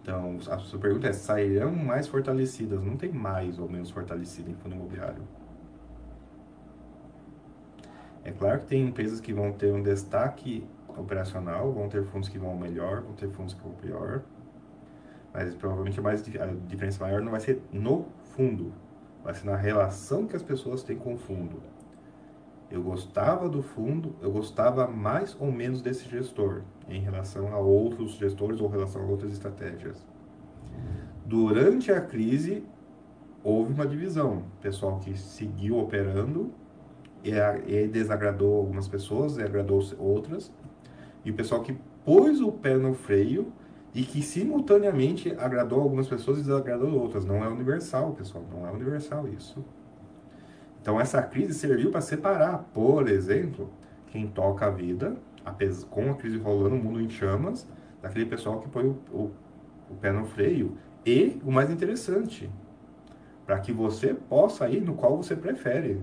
Então, a sua pergunta é: sairão mais fortalecidas? Não tem mais ou menos fortalecida em fundo imobiliário. É claro que tem empresas que vão ter um destaque operacional, vão ter fundos que vão melhor, vão ter fundos que vão pior, mas provavelmente a, mais, a diferença maior não vai ser no fundo, ser na relação que as pessoas têm com o fundo. Eu gostava do fundo, eu gostava mais ou menos desse gestor em relação a outros gestores ou em relação a outras estratégias. Durante a crise, houve uma divisão. Pessoal que seguiu operando e, desagradou algumas pessoas e agradou outras. E o pessoal que pôs o pé no freio e que simultaneamente agradou algumas pessoas e desagradou outras. Não é universal, pessoal. Não é universal isso. Então essa crise serviu para separar, por exemplo, quem toca a vida, com a crise rolando, o mundo em chamas, daquele pessoal que põe o, o, o pé no freio. E o mais interessante, para que você possa ir no qual você prefere.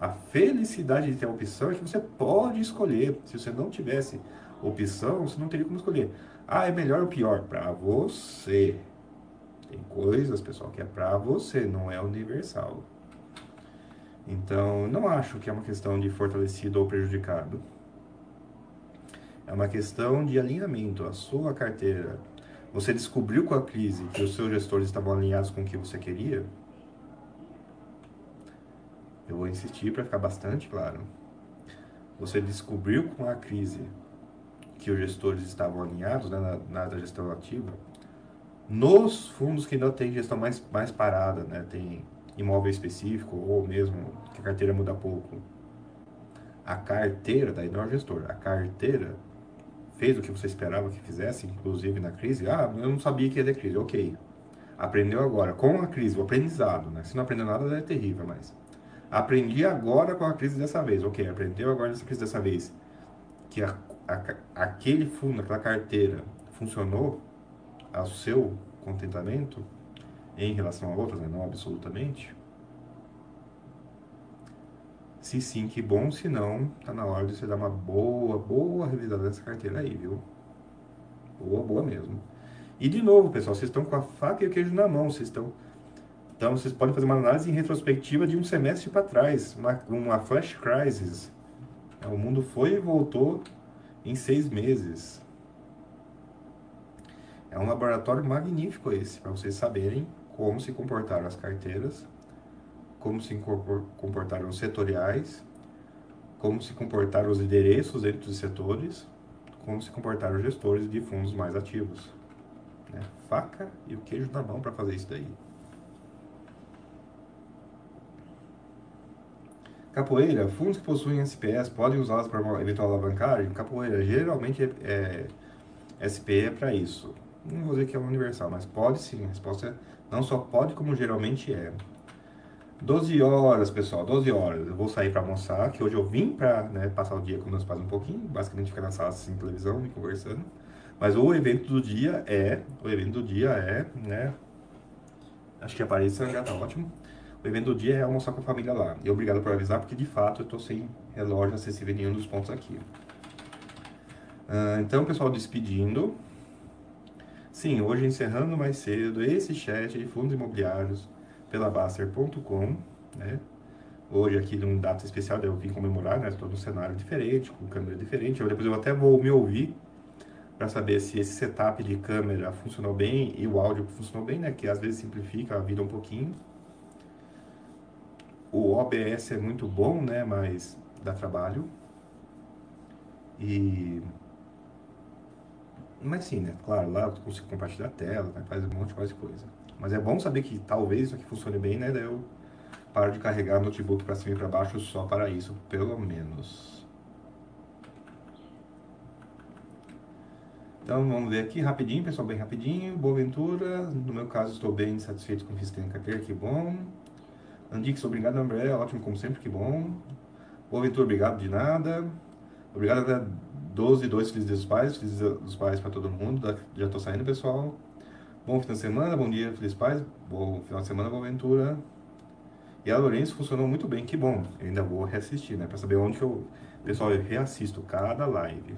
A felicidade de ter a opção é que você pode escolher. Se você não tivesse opção, você não teria como escolher. Ah, é melhor ou pior? Para você. Tem coisas, pessoal, que é para você, não é universal. Então, não acho que é uma questão de fortalecido ou prejudicado. É uma questão de alinhamento. A sua carteira, você descobriu com a crise que os seus gestores estavam alinhados com o que você queria? Eu vou insistir para ficar bastante claro. Você descobriu com a crise que os gestores estavam alinhados né, na, na gestão ativa? Nos fundos que ainda tem gestão mais, mais parada, né, tem imóvel específico ou mesmo que a carteira muda pouco. A carteira, daí não é o gestor, a carteira fez o que você esperava que fizesse, inclusive na crise. Ah, eu não sabia que ia ter crise, ok. Aprendeu agora, com a crise, o aprendizado, né? Se não aprendeu nada, é terrível, mas... Aprendi agora com a crise dessa vez, ok. Aprendeu agora nessa crise dessa vez que a, a, aquele fundo, aquela carteira funcionou ao seu contentamento, em relação a outras, né? não absolutamente. Se sim, que bom, se não, tá na hora de você dar uma boa, boa revisada nessa carteira aí, viu? Boa, boa mesmo. E de novo, pessoal, vocês estão com a faca e o queijo na mão, vocês estão então vocês podem fazer uma análise em retrospectiva de um semestre para trás, uma, uma flash crisis. O mundo foi e voltou em seis meses. É um laboratório magnífico esse, para vocês saberem como se comportaram as carteiras, como se comportaram os setoriais, como se comportaram os endereços entre os setores, como se comportaram os gestores de fundos mais ativos. Né? Faca e o queijo na mão para fazer isso daí. Capoeira, fundos que possuem SPS podem usá-las para uma eventual alavancagem? Capoeira, geralmente é, é é para isso. Não vou dizer que é universal, mas pode sim. A resposta é não só pode, como geralmente é. 12 horas, pessoal, 12 horas. Eu vou sair para almoçar, que hoje eu vim para né, passar o dia com meus pais um pouquinho, basicamente ficar na sala assim, televisão, me conversando. Mas o evento do dia é, o evento do dia é, né, acho que a aparência já tá ótimo. O evento do dia é almoçar com a família lá. E obrigado por avisar, porque de fato eu tô sem relógio acessível em nenhum dos pontos aqui. Uh, então, pessoal, despedindo. Sim, hoje encerrando mais cedo esse chat de fundos imobiliários pela Baster.com, né? Hoje aqui num data especial, eu vim comemorar, né? Estou num cenário diferente, com câmera diferente. Eu, depois eu até vou me ouvir para saber se esse setup de câmera funcionou bem e o áudio funcionou bem, né? Que às vezes simplifica a vida um pouquinho. O OBS é muito bom, né? Mas dá trabalho. E mas sim, né? Claro, lá eu consigo compartilhar a tela, né? faz um monte de coisa. Mas é bom saber que talvez isso aqui funcione bem, né? Daí eu paro de carregar o notebook para cima e para baixo só para isso, pelo menos. Então vamos ver aqui rapidinho, pessoal, bem rapidinho. Boa aventura. No meu caso, estou bem satisfeito com o que fiz em carteira, que bom. Andix, obrigado, André. Ótimo como sempre, que bom. Boa aventura, obrigado de nada. Obrigado, André. 12 e 2 Felizes dos Pais, Felizes dos Pais para todo mundo. Já tô saindo, pessoal. Bom final de semana, bom dia, Felizes Pais. Bom final de semana, boa aventura. E a Lourenço funcionou muito bem, que bom. Eu ainda vou reassistir, né? Para saber onde que eu. Pessoal, eu reassisto cada live.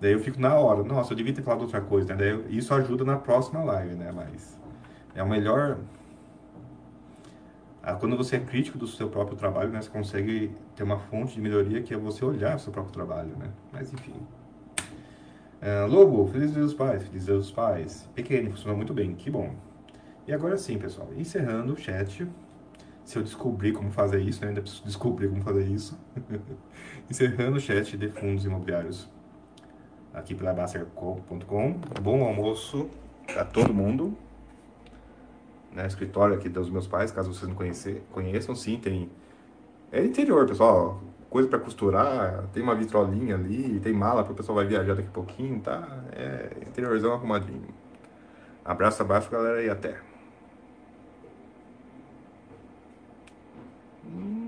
Daí eu fico na hora. Nossa, eu devia ter falado outra coisa, né? Daí isso ajuda na próxima live, né? Mas é o melhor quando você é crítico do seu próprio trabalho, né, você consegue ter uma fonte de melhoria que é você olhar o seu próprio trabalho, né? Mas enfim. Uh, Lobo, feliz dia dos pais, feliz dia dos pais. Pequeno, funcionou muito bem, que bom. E agora sim, pessoal, encerrando o chat. Se eu descobrir como fazer isso, né, ainda preciso descobrir como fazer isso. *laughs* encerrando o chat de fundos imobiliários aqui pela Baster.com. Bom almoço a todo mundo né, escritório aqui dos meus pais, caso vocês não conhecer, conheçam, sim, tem. É interior, pessoal, coisa para costurar, tem uma vitrolinha ali, tem mala para o pessoal vai viajar daqui a pouquinho, tá? É interiorzão arrumadinho. Abraço abaixo, galera, e até. Hum.